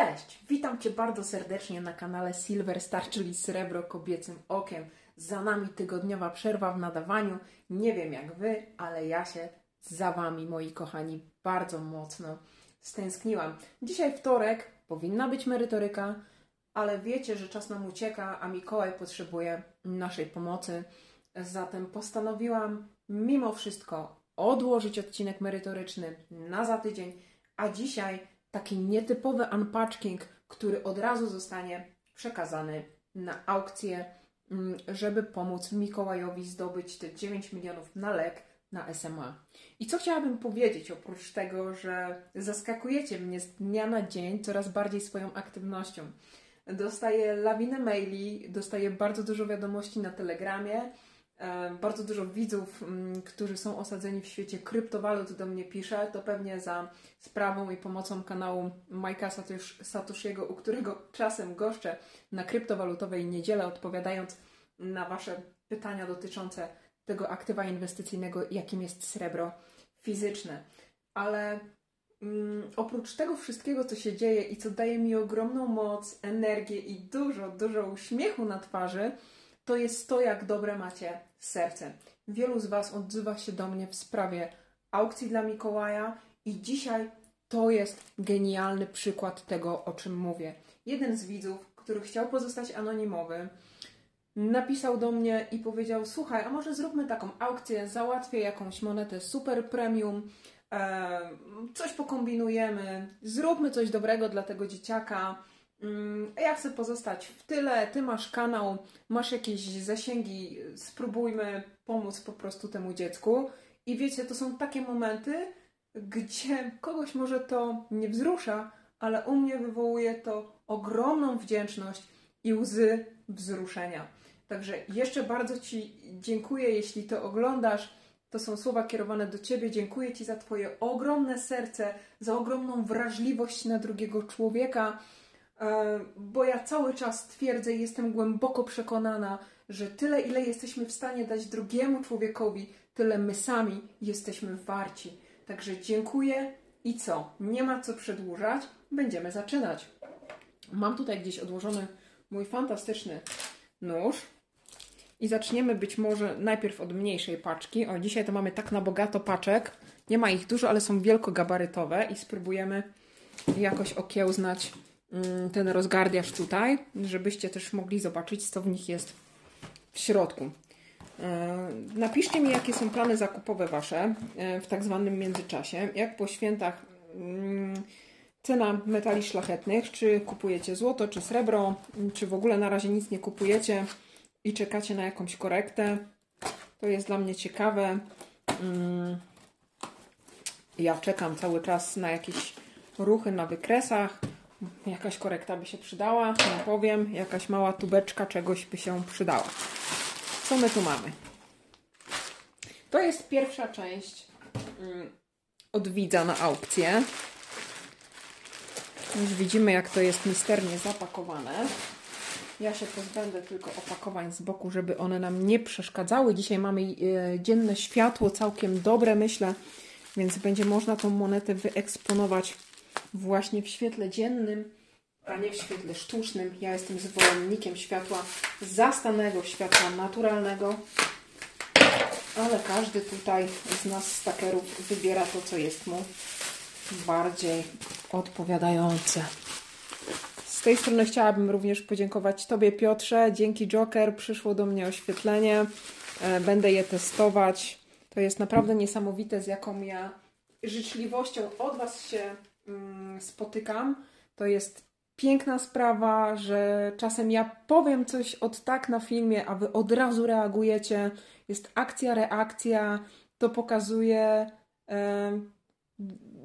Cześć! Witam Cię bardzo serdecznie na kanale Silver Star, czyli Srebro Kobiecym Okiem. Za nami tygodniowa przerwa w nadawaniu. Nie wiem jak Wy, ale ja się za Wami, moi kochani, bardzo mocno stęskniłam. Dzisiaj wtorek, powinna być merytoryka, ale wiecie, że czas nam ucieka, a Mikołaj potrzebuje naszej pomocy. Zatem postanowiłam mimo wszystko odłożyć odcinek merytoryczny na za tydzień, a dzisiaj taki nietypowy unpatching, który od razu zostanie przekazany na aukcję, mm, żeby pomóc Mikołajowi zdobyć te 9 milionów na lek na SMA. I co chciałabym powiedzieć, oprócz tego, że zaskakujecie mnie z dnia na dzień coraz bardziej swoją aktywnością. Dostaję lawinę maili, dostaję bardzo dużo wiadomości na Telegramie, bardzo dużo widzów, mm, którzy są osadzeni w świecie kryptowalut do mnie pisze, to pewnie za sprawą i pomocą kanału Majka Satoshiego, u którego czasem goszczę na kryptowalutowej niedzielę, odpowiadając na Wasze pytania dotyczące tego aktywa inwestycyjnego, jakim jest srebro fizyczne. Ale mm, oprócz tego wszystkiego, co się dzieje i co daje mi ogromną moc, energię i dużo, dużo uśmiechu na twarzy, to jest to, jak dobre macie serce. Wielu z Was odzywa się do mnie w sprawie aukcji dla Mikołaja i dzisiaj to jest genialny przykład tego, o czym mówię. Jeden z widzów, który chciał pozostać anonimowy, napisał do mnie i powiedział: Słuchaj, a może zróbmy taką aukcję, załatwię jakąś monetę super premium, e, coś pokombinujemy, zróbmy coś dobrego dla tego dzieciaka. Mm, ja chcę pozostać w tyle, ty masz kanał, masz jakieś zasięgi, spróbujmy pomóc po prostu temu dziecku. I wiecie, to są takie momenty, gdzie kogoś może to nie wzrusza, ale u mnie wywołuje to ogromną wdzięczność i łzy wzruszenia. Także jeszcze bardzo Ci dziękuję, jeśli to oglądasz. To są słowa kierowane do Ciebie. Dziękuję Ci za Twoje ogromne serce, za ogromną wrażliwość na drugiego człowieka, bo ja cały czas twierdzę i jestem głęboko przekonana, że tyle, ile jesteśmy w stanie dać drugiemu człowiekowi, tyle my sami jesteśmy warci. Także dziękuję i co? Nie ma co przedłużać, będziemy zaczynać. Mam tutaj gdzieś odłożony mój fantastyczny nóż. I zaczniemy być może najpierw od mniejszej paczki. O, dzisiaj to mamy tak na bogato paczek. Nie ma ich dużo, ale są wielkogabarytowe i spróbujemy jakoś okiełznać ten rozgardiaż tutaj, żebyście też mogli zobaczyć, co w nich jest w środku. E, napiszcie mi, jakie są plany zakupowe Wasze e, w tak zwanym międzyczasie. Jak po świętach mm, cena metali szlachetnych, czy kupujecie złoto, czy srebro, czy w ogóle na razie nic nie kupujecie i czekacie na jakąś korektę. To jest dla mnie ciekawe. Mm, ja czekam cały czas na jakieś ruchy na wykresach. Jakaś korekta by się przydała, powiem. Jakaś mała tubeczka czegoś by się przydała. Co my tu mamy? To jest pierwsza część mm, od widza na aukcję. Już widzimy, jak to jest misternie zapakowane. Ja się pozbędę tylko opakowań z boku, żeby one nam nie przeszkadzały. Dzisiaj mamy e, dzienne światło, całkiem dobre, myślę, więc będzie można tą monetę wyeksponować właśnie w świetle dziennym, a nie w świetle sztucznym. Ja jestem zwolennikiem światła zastanego, światła naturalnego, ale każdy tutaj z nas, stakerów, wybiera to, co jest mu bardziej odpowiadające. Z tej strony chciałabym również podziękować Tobie, Piotrze. Dzięki Joker przyszło do mnie oświetlenie. E, będę je testować. To jest naprawdę niesamowite, z jaką ja życzliwością od Was się spotykam. To jest piękna sprawa, że czasem ja powiem coś od tak na filmie, a Wy od razu reagujecie. Jest akcja, reakcja. To pokazuje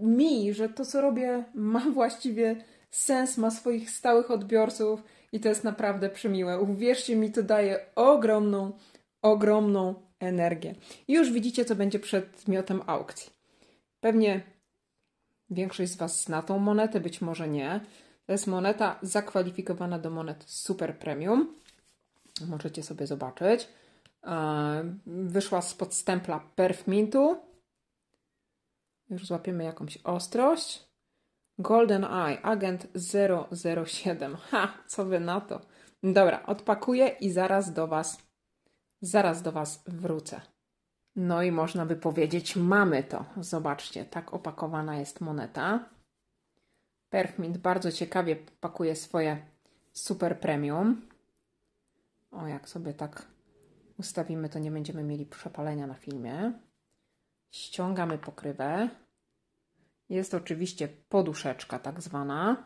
mi, że to, co robię, ma właściwie sens, ma swoich stałych odbiorców i to jest naprawdę przemiłe. Uwierzcie mi, to daje ogromną, ogromną energię. I już widzicie, co będzie przedmiotem aukcji. Pewnie większość z Was zna tą monetę, być może nie. To jest moneta zakwalifikowana do monet super premium. Możecie sobie zobaczyć. Wyszła spod stempla Perf Mintu. Już złapiemy jakąś ostrość. Golden Eye, agent 007. Ha, co wy na to? Dobra, odpakuję i zaraz do Was, zaraz do Was wrócę. No i można by powiedzieć, mamy to. Zobaczcie, tak opakowana jest moneta. Perfmint bardzo ciekawie pakuje swoje super premium. O, jak sobie tak ustawimy, to nie będziemy mieli przepalenia na filmie. Ściągamy pokrywę. Jest oczywiście poduszeczka tak zwana.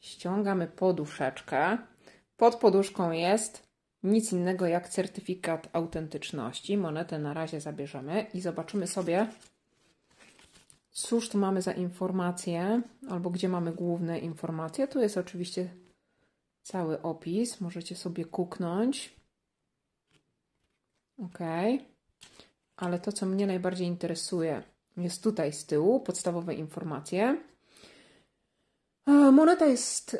Ściągamy poduszeczkę. Pod poduszką jest nic innego jak certyfikat autentyczności. Monetę na razie zabierzemy i zobaczymy sobie, cóż tu mamy za informacje, albo gdzie mamy główne informacje. Tu jest oczywiście cały opis. Możecie sobie kuknąć. Ok. Ale to, co mnie najbardziej interesuje, jest tutaj z tyłu podstawowe informacje. Moneta jest y,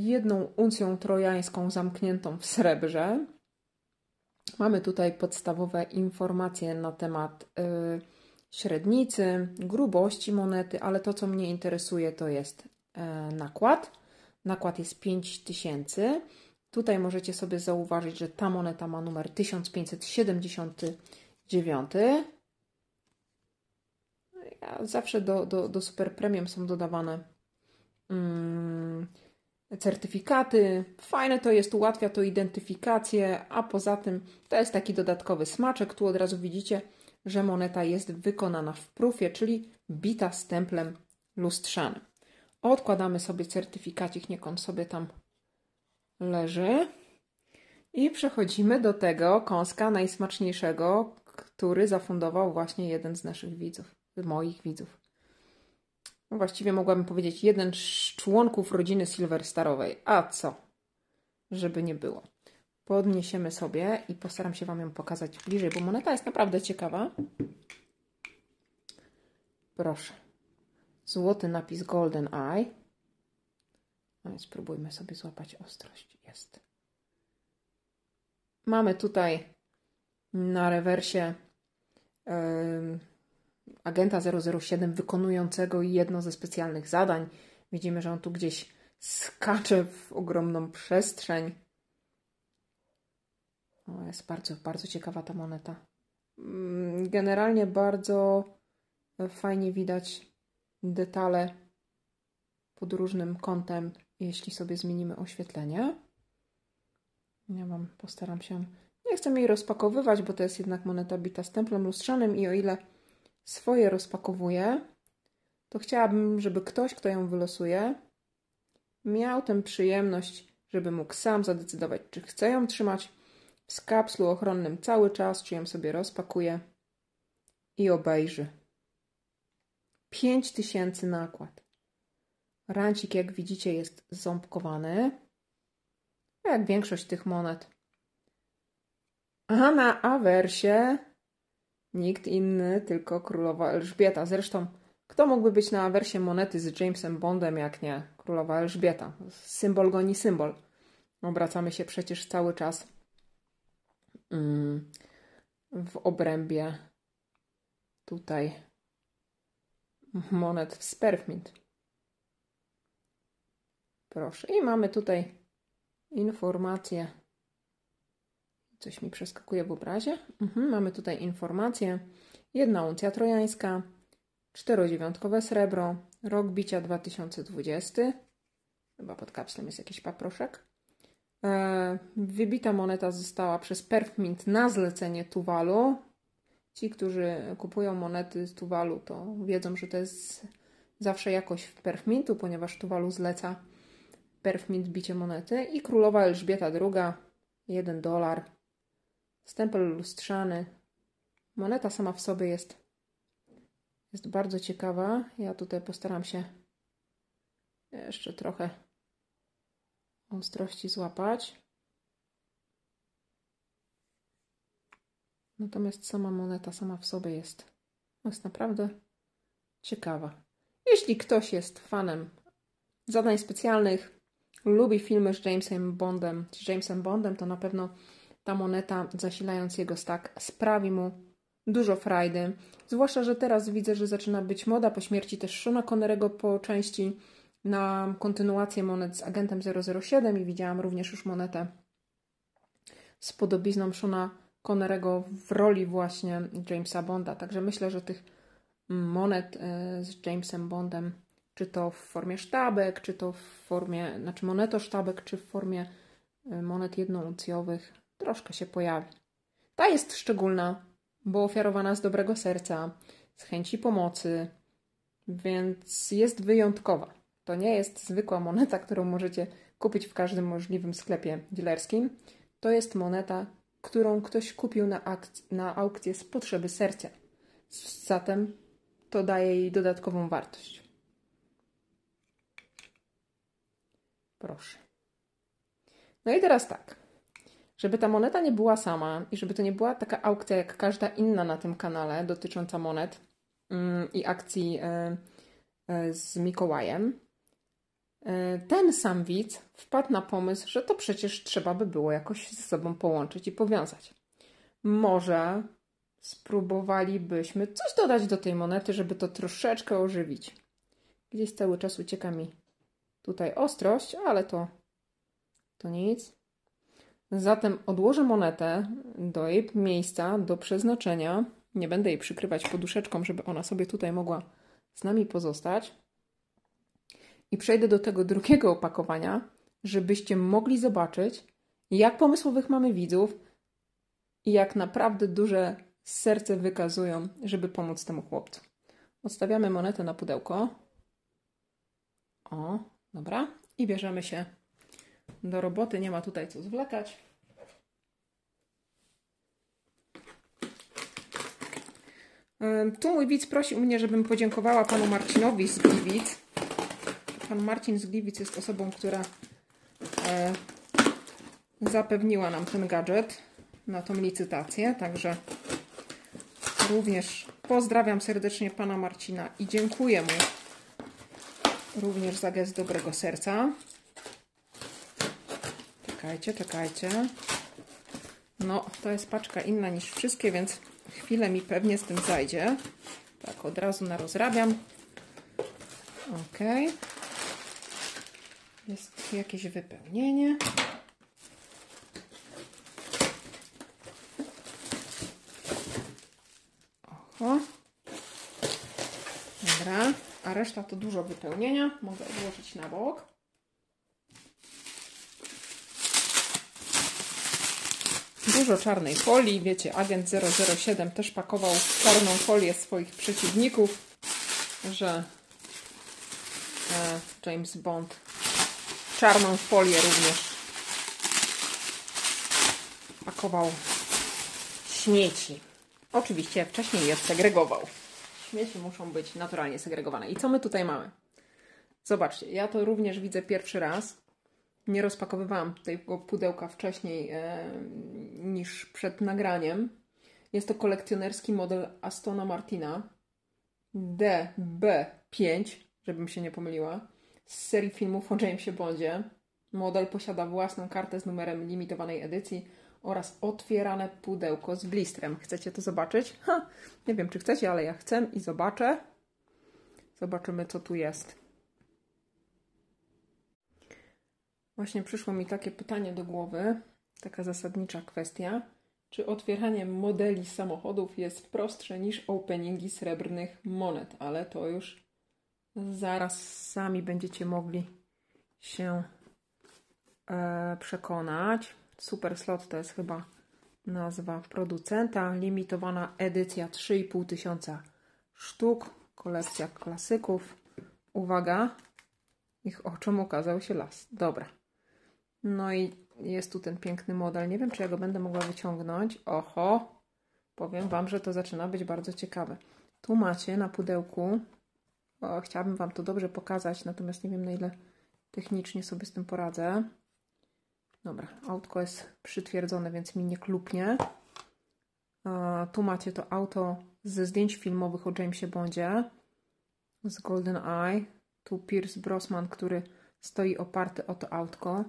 jedną uncją trojańską zamkniętą w srebrze. Mamy tutaj podstawowe informacje na temat y, średnicy, grubości monety, ale to, co mnie interesuje, to jest e, nakład. Nakład jest 5000. Tutaj możecie sobie zauważyć, że ta moneta ma numer 1579. Zawsze do, do, do super premium są dodawane certyfikaty. Fajne to jest, ułatwia to identyfikację, a poza tym to jest taki dodatkowy smaczek. Tu od razu widzicie, że moneta jest wykonana w prufie, czyli bita stemplem lustrzanym. Odkładamy sobie certyfikacik, niech on sobie tam leży. I przechodzimy do tego kąska najsmaczniejszego, który zafundował właśnie jeden z naszych widzów, moich widzów. No właściwie mogłabym powiedzieć jeden z członków rodziny Silverstarowej. A co? Żeby nie było. Podniesiemy sobie i postaram się Wam ją pokazać bliżej, bo moneta jest naprawdę ciekawa. Proszę. Złoty napis Golden Eye. No spróbujmy sobie złapać ostrość. Jest. Mamy tutaj na rewersie yy, agenta 007 wykonującego jedno ze specjalnych zadań. Widzimy, że on tu gdzieś skacze w ogromną przestrzeń. O, jest bardzo, bardzo ciekawa ta moneta. Mm, generalnie bardzo fajnie widać detale pod różnym kątem, jeśli sobie zmienimy oświetlenie. Ja Wam postaram się. Nie chcę jej rozpakowywać, bo to jest jednak moneta bita stemplem lustrzanym i o ile swoje rozpakowuję, to chciałabym, żeby ktoś, kto ją wylosuje, miał tę przyjemność, żeby mógł sam zadecydować, czy chce ją trzymać w kapslu ochronnym cały czas, czy ją sobie rozpakuje i obejrzy. 5000 nakład. Rancik, jak widzicie, jest ząbkowany, jak większość tych monet. A na awersie nikt inny, tylko królowa Elżbieta. Zresztą, kto mógłby być na awersie monety z Jamesem Bondem, jak nie królowa Elżbieta? Symbol goni symbol. Obracamy się przecież cały czas mm, w obrębie tutaj monet w Sperfmint. Proszę. I mamy tutaj informacje. Coś mi przeskakuje w obrazie. Mhm, mamy tutaj informację. Jedna uncja trojańska, czterodziewiątkowe srebro, rok bicia 2020. Chyba pod kapslem jest jakiś paproszek. E, wybita moneta została przez Perfmint na zlecenie Tuwalu. Ci, którzy kupują monety z Tuwalu, to wiedzą, że to jest zawsze jakoś Perfmintu, ponieważ Tuwalu zleca Perfmint bicie monety i królowa Elżbieta II, 1 dolar, stempel lustrzany. Moneta sama w sobie jest, jest bardzo ciekawa. Ja tutaj postaram się jeszcze trochę ostrości złapać. Natomiast sama moneta sama w sobie jest, jest naprawdę ciekawa. Jeśli ktoś jest fanem zadań specjalnych, lubi filmy z Jamesem Bondem, z Jamesem Bondem, to na pewno ta moneta, zasilając jego stack, sprawi mu, dużo frajdy. Zwłaszcza, że teraz widzę, że zaczyna być moda po śmierci też Shona Connerego po części na kontynuację monet z agentem 007 i widziałam również już monetę z podobizną Shona Connerego w roli właśnie Jamesa Bonda. Także myślę, że tych monet e, z Jamesem Bondem, czy to w formie sztabek, czy to w formie, znaczy monetosztabek, czy w formie e, monet jednouncjowych, troszkę się pojawi. Ta jest szczególna, bo ofiarowana z dobrego serca, z chęci pomocy, więc jest wyjątkowa. To nie jest zwykła moneta, którą możecie kupić w każdym możliwym sklepie dealerskim. To jest moneta, którą ktoś kupił na, na aukcję z potrzeby serca. Zatem to daje jej dodatkową wartość. Proszę. No i teraz tak. Żeby ta moneta nie była sama i żeby to nie była taka aukcja jak każda inna na tym kanale dotycząca monet mm, i akcji e, e, z Mikołajem, e, ten sam widz wpadł na pomysł, że to przecież trzeba by było jakoś ze sobą połączyć i powiązać. Może spróbowalibyśmy coś dodać do tej monety, żeby to troszeczkę ożywić. Gdzieś cały czas ucieka mi tutaj ostrość, ale to, to nic. Zatem odłożę monetę do jej miejsca, do przeznaczenia. Nie będę jej przykrywać poduszeczką, żeby ona sobie tutaj mogła z nami pozostać. I przejdę do tego drugiego opakowania, żebyście mogli zobaczyć, jak pomysłowych mamy widzów i jak naprawdę duże serce wykazują, żeby pomóc temu chłopcu. Odstawiamy monetę na pudełko. O, dobra. I bierzemy się do roboty. Nie ma tutaj co zwlekać. Tu mój widz prosił mnie, żebym podziękowała panu Marcinowi z Gliwic. Pan Marcin z Gliwic jest osobą, która e, zapewniła nam ten gadżet na tą licytację, także również pozdrawiam serdecznie pana Marcina i dziękuję mu również za gest dobrego serca. Czekajcie, czekajcie. No, to jest paczka inna niż wszystkie, więc chwilę mi pewnie z tym zajdzie. Tak, od razu na rozrabiam. Ok. Jest jakieś wypełnienie. Oho. Dobra, a reszta to dużo wypełnienia. Mogę odłożyć na bok. Dużo czarnej folii. Wiecie, agent 007 też pakował czarną folię swoich przeciwników, że e, James Bond czarną folię również pakował śmieci. Oczywiście wcześniej je segregował. Śmieci muszą być naturalnie segregowane. I co my tutaj mamy? Zobaczcie, ja to również widzę pierwszy raz. Nie rozpakowywałam tego pudełka wcześniej e, niż przed nagraniem. Jest to kolekcjonerski model Astona Martina DB5, żebym się nie pomyliła, z serii filmów o Jamesie Bondzie. Model posiada własną kartę z numerem limitowanej edycji oraz otwierane pudełko z blistrem. Chcecie to zobaczyć? Ha, nie wiem, czy chcecie, ale ja chcę i zobaczę. Zobaczymy, co tu jest. Właśnie przyszło mi takie pytanie do głowy, taka zasadnicza kwestia. Czy otwieranie modeli samochodów jest prostsze niż openingi srebrnych monet? Ale to już zaraz sami będziecie mogli się e, przekonać. Super Slot to jest chyba nazwa producenta. Limitowana edycja 3,5 tysiąca sztuk. Kolekcja klasyków. Uwaga, ich oczom ukazał się las. Dobra. No i jest tu ten piękny model. Nie wiem, czy ja go będę mogła wyciągnąć. Oho, powiem Wam, że to zaczyna być bardzo ciekawe. Tu macie na pudełku, o, chciałabym Wam to dobrze pokazać, natomiast nie wiem na ile technicznie sobie z tym poradzę. Dobra, autko jest przytwierdzone, więc mi nie klupnie. Tu macie to auto ze zdjęć filmowych o Jamesie Bondzie z Golden Eye. Tu Pierce Brosnan, który stoi oparty o to autko.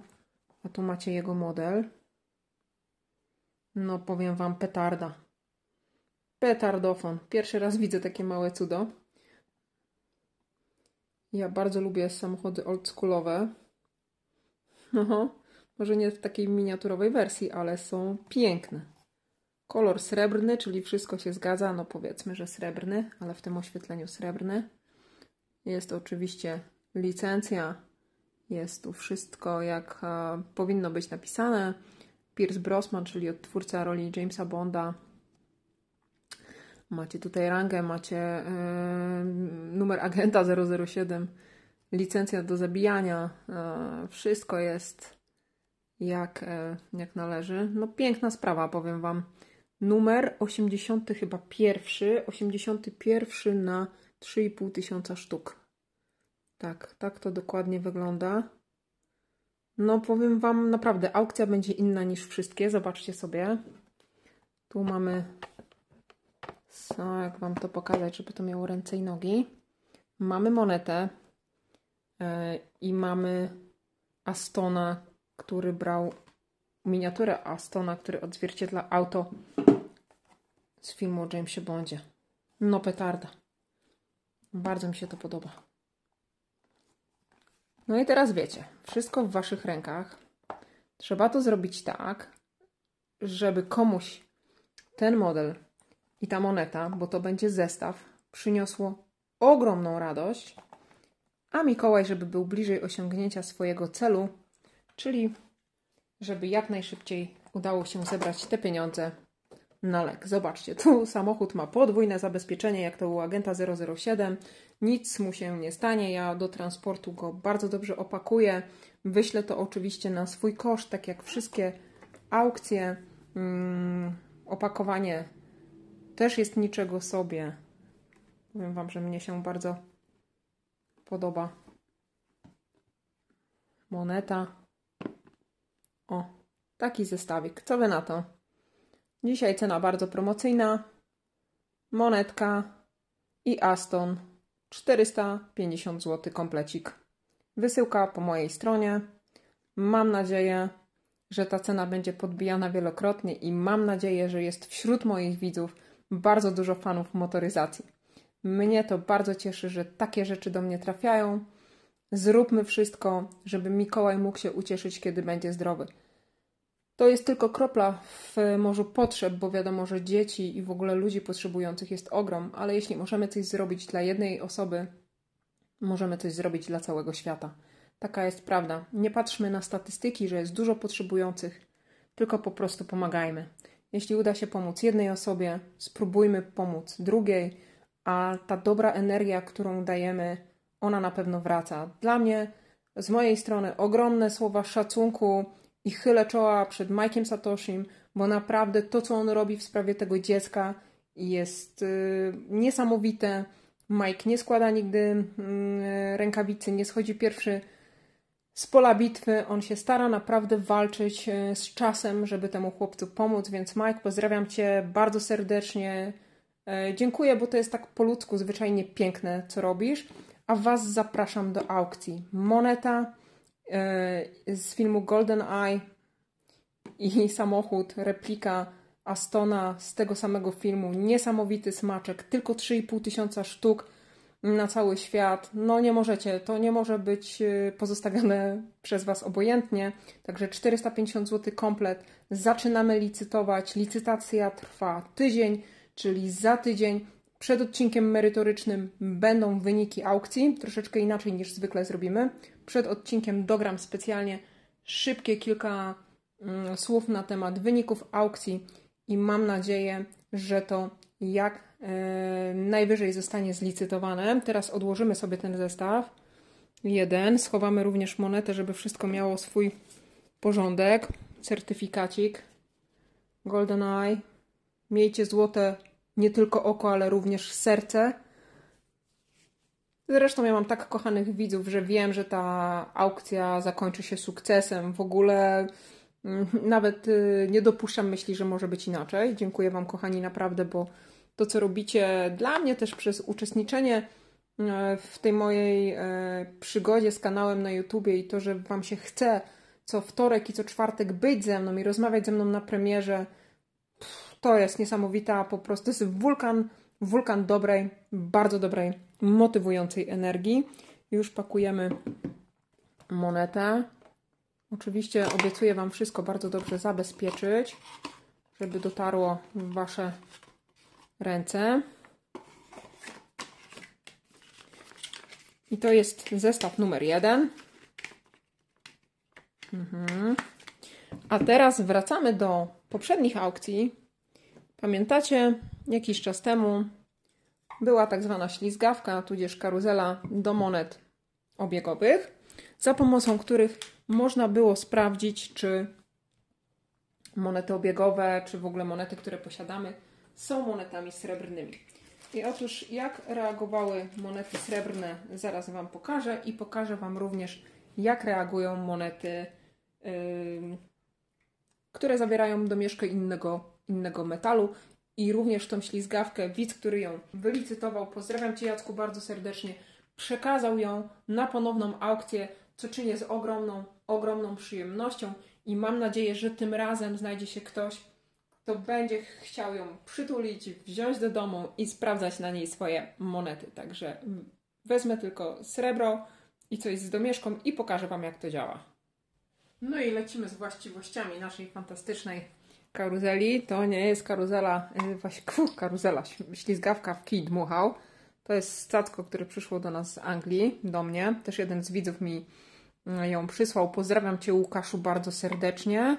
A tu macie jego model. No powiem Wam petarda. Petardofon. Pierwszy raz widzę takie małe cudo. Ja bardzo lubię samochody oldschoolowe. No, może nie w takiej miniaturowej wersji, ale są piękne. Kolor srebrny, czyli wszystko się zgadza. No powiedzmy, że srebrny, ale w tym oświetleniu srebrny. Jest oczywiście licencja. Jest tu wszystko jak e, powinno być napisane. Pierce Brosnan, czyli odtwórca roli Jamesa Bonda. Macie tutaj rangę, macie e, numer agenta 007, licencja do zabijania. E, wszystko jest jak, e, jak należy. No piękna sprawa, powiem Wam. Numer 80 chyba pierwszy, 81 na 3,5 tysiąca sztuk. Tak, tak to dokładnie wygląda. No powiem Wam, naprawdę aukcja będzie inna niż wszystkie. Zobaczcie sobie. Tu mamy, co, jak Wam to pokazać, żeby to miało ręce i nogi. Mamy monetę yy, i mamy Astona, który brał miniaturę Astona, który odzwierciedla auto z filmu o Jamesie Bondzie. No petarda. Bardzo mi się to podoba. No i teraz wiecie, wszystko w waszych rękach. Trzeba to zrobić tak, żeby komuś ten model i ta moneta, bo to będzie zestaw, przyniosło ogromną radość, a Mikołaj, żeby był bliżej osiągnięcia swojego celu, czyli żeby jak najszybciej udało się zebrać te pieniądze na lek. Zobaczcie, tu samochód ma podwójne zabezpieczenie, jak to u agenta 007. Nic mu się nie stanie. Ja do transportu go bardzo dobrze opakuję. Wyślę to oczywiście na swój koszt, tak jak wszystkie aukcje. Hmm, opakowanie też jest niczego sobie. Powiem Wam, że mnie się bardzo podoba. Moneta. O, taki zestawik. Co Wy na to? Dzisiaj cena bardzo promocyjna. Monetka i Aston 450 zł komplecik. Wysyłka po mojej stronie. Mam nadzieję, że ta cena będzie podbijana wielokrotnie i mam nadzieję, że jest wśród moich widzów bardzo dużo fanów motoryzacji. Mnie to bardzo cieszy, że takie rzeczy do mnie trafiają. Zróbmy wszystko, żeby Mikołaj mógł się ucieszyć, kiedy będzie zdrowy. To jest tylko kropla w morzu potrzeb, bo wiadomo, że dzieci i w ogóle ludzi potrzebujących jest ogrom, ale jeśli możemy coś zrobić dla jednej osoby, możemy coś zrobić dla całego świata. Taka jest prawda. Nie patrzmy na statystyki, że jest dużo potrzebujących, tylko po prostu pomagajmy. Jeśli uda się pomóc jednej osobie, spróbujmy pomóc drugiej, a ta dobra energia, którą dajemy, ona na pewno wraca. Dla mnie, z mojej strony, ogromne słowa szacunku i chylę czoła przed Mike'iem Satoshim, bo naprawdę to, co on robi w sprawie tego dziecka jest yy, niesamowite. Mike nie składa nigdy yy, rękawicy, nie schodzi pierwszy z pola bitwy. On się stara naprawdę walczyć yy, z czasem, żeby temu chłopcu pomóc, więc Mike, pozdrawiam Cię bardzo serdecznie. Yy, dziękuję, bo to jest tak po ludzku zwyczajnie piękne, co robisz. A Was zapraszam do aukcji. Moneta E, z filmu Golden Eye i samochód, replika Astona z tego samego filmu. Niesamowity smaczek, tylko 3,5 tysiąca sztuk na cały świat. No nie możecie, to nie może być e, pozostawione przez Was obojętnie. Także 450 zł komplet. Zaczynamy licytować. Licytacja trwa tydzień, czyli za tydzień przed odcinkiem merytorycznym będą wyniki aukcji, troszeczkę inaczej niż zwykle zrobimy. Przed odcinkiem dogram specjalnie szybkie kilka mm, słów na temat wyników aukcji i mam nadzieję, że to jak e, najwyżej zostanie zlicytowane. Teraz odłożymy sobie ten zestaw. Jeden. Schowamy również monetę, żeby wszystko miało swój porządek. Certyfikacik. Golden Eye. Miejcie złote nie tylko oko, ale również serce. Zresztą ja mam tak kochanych widzów, że wiem, że ta aukcja zakończy się sukcesem. W ogóle mm, nawet y, nie dopuszczam myśli, że może być inaczej. Dziękuję Wam, kochani, naprawdę, bo to, co robicie dla mnie też przez uczestniczenie y, w tej mojej y, przygodzie z kanałem na YouTubie i to, że Wam się chce co wtorek i co czwartek być ze mną i rozmawiać ze mną na premierze, to jest niesamowita, po prostu jest wulkan, wulkan dobrej, bardzo dobrej, motywującej energii. Już pakujemy monetę. Oczywiście obiecuję Wam wszystko bardzo dobrze zabezpieczyć, żeby dotarło w Wasze ręce. I to jest zestaw numer jeden. Mhm. A teraz wracamy do poprzednich aukcji. Pamiętacie, jakiś czas temu była tak zwana ślizgawka, tudzież karuzela do monet obiegowych, za pomocą których można było sprawdzić, czy monety obiegowe, czy w ogóle monety, które posiadamy, są monetami srebrnymi. I otóż, jak reagowały monety srebrne, zaraz Wam pokażę i pokażę Wam również, jak reagują monety, yy, które zawierają domieszkę innego, innego metalu. I również tą ślizgawkę, widz, który ją wylicytował, pozdrawiam Cię Jacku bardzo serdecznie, przekazał ją na ponowną aukcję, co czynię z ogromną, ogromną przyjemnością i mam nadzieję, że tym razem znajdzie się ktoś, kto będzie chciał ją przytulić, wziąć do domu i sprawdzać na niej swoje monety. Także wezmę tylko srebro i coś z domieszką i pokażę Wam, jak to działa. No i lecimy z właściwościami naszej fantastycznej karuzeli. To nie jest karuzela, y, właśnie karuzela, ślizgawka w kij dmuchał. To jest stacko, które przyszło do nas z Anglii, do mnie. Też jeden z widzów mi y, ją przysłał. Pozdrawiam Cię Łukaszu bardzo serdecznie.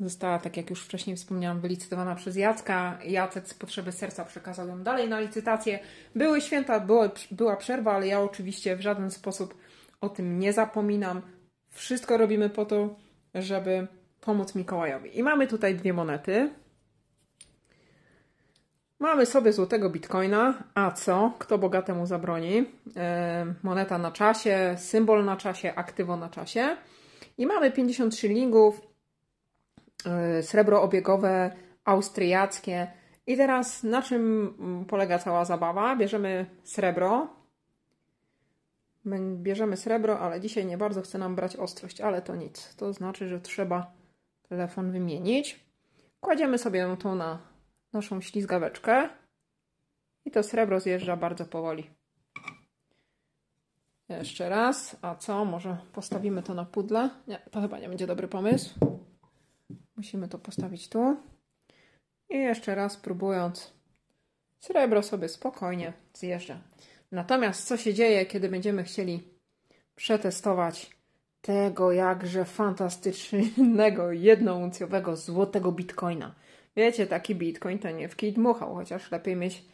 Została, tak jak już wcześniej wspomniałam, wylicytowana przez Jacka. Jacek z potrzeby serca przekazał ją dalej na licytację. Były święta, było, była przerwa, ale ja oczywiście w żaden sposób o tym nie zapominam. Wszystko robimy po to, żeby pomóc Mikołajowi. I mamy tutaj dwie monety. Mamy sobie złotego bitcoina, a co? Kto bogatemu zabroni? Yy, moneta na czasie, symbol na czasie, aktywo na czasie. I mamy 50 shillingów, yy, srebro obiegowe, austriackie. I teraz na czym polega cała zabawa? Bierzemy srebro. Bierzemy srebro, ale dzisiaj nie bardzo chce nam brać ostrość, ale to nic. To znaczy, że trzeba telefon wymienić. Kładziemy sobie to na naszą ślizgaweczkę i to srebro zjeżdża bardzo powoli. Jeszcze raz. A co? Może postawimy to na pudle? Nie, to chyba nie będzie dobry pomysł. Musimy to postawić tu. I jeszcze raz próbując, srebro sobie spokojnie zjeżdża. Natomiast co się dzieje, kiedy będziemy chcieli przetestować tego jakże fantastycznego, jednouncjowego złotego bitcoina. Wiecie, taki bitcoin to nie w kij dmuchał, chociaż lepiej mieć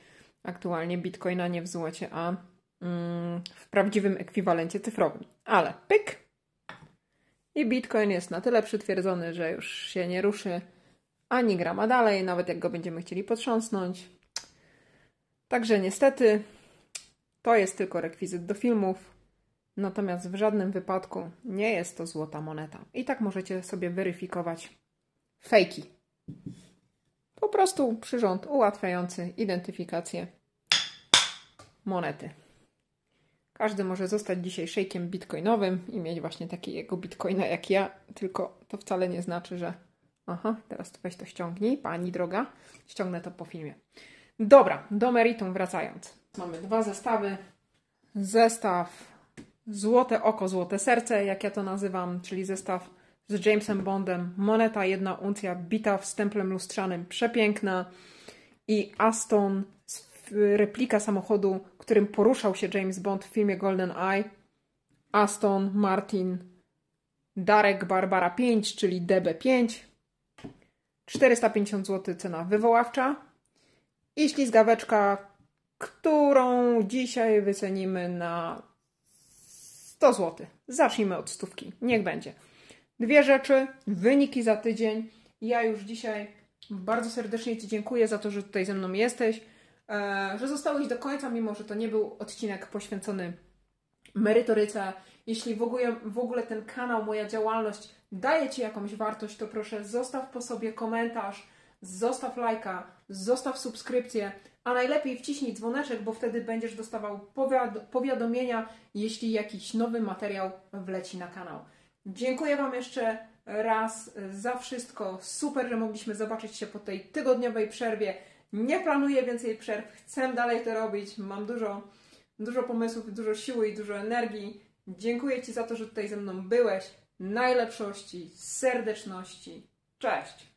aktualnie bitcoina nie w złocie, a mm, w prawdziwym ekwiwalencie cyfrowym. Ale pyk! I bitcoin jest na tyle przytwierdzony, że już się nie ruszy ani grama dalej, nawet jak go będziemy chcieli potrząsnąć. Także niestety to jest tylko rekwizyt do filmów. Natomiast w żadnym wypadku nie jest to złota moneta. I tak możecie sobie weryfikować fejki. Po prostu przyrząd ułatwiający identyfikację monety. Każdy może zostać dzisiaj szejkiem bitcoinowym i mieć właśnie takiego bitcoina jak ja, tylko to wcale nie znaczy, że aha, teraz weź to ściągnij, pani droga. Ściągnę to po filmie. Dobra, do meritum wracając. Mamy dwa zestawy. Zestaw Złote oko, złote serce, jak ja to nazywam, czyli zestaw z Jamesem Bondem. Moneta jedna uncja, bita w stemplem lustrzanym, przepiękna. I Aston, replika samochodu, którym poruszał się James Bond w filmie Golden Eye. Aston Martin Darek Barbara 5, czyli DB5. 450 zł cena wywoławcza. I ślizgaweczka, którą dzisiaj wycenimy na 100 zł. Zacznijmy od stówki. Niech będzie. Dwie rzeczy, wyniki za tydzień. Ja już dzisiaj bardzo serdecznie Ci dziękuję za to, że tutaj ze mną jesteś, e, że zostałeś do końca, mimo że to nie był odcinek poświęcony merytoryce. Jeśli w ogóle, w ogóle ten kanał, moja działalność daje Ci jakąś wartość, to proszę zostaw po sobie komentarz, zostaw lajka, zostaw subskrypcję, a najlepiej wciśnij dzwoneczek, bo wtedy będziesz dostawał powiad powiadomienia, jeśli jakiś nowy materiał wleci na kanał. Dziękuję Wam jeszcze raz za wszystko. Super, że mogliśmy zobaczyć się po tej tygodniowej przerwie. Nie planuję więcej przerw, chcę dalej to robić. Mam dużo, dużo pomysłów, dużo siły i dużo energii. Dziękuję Ci za to, że tutaj ze mną byłeś. Najlepszości, serdeczności. Cześć!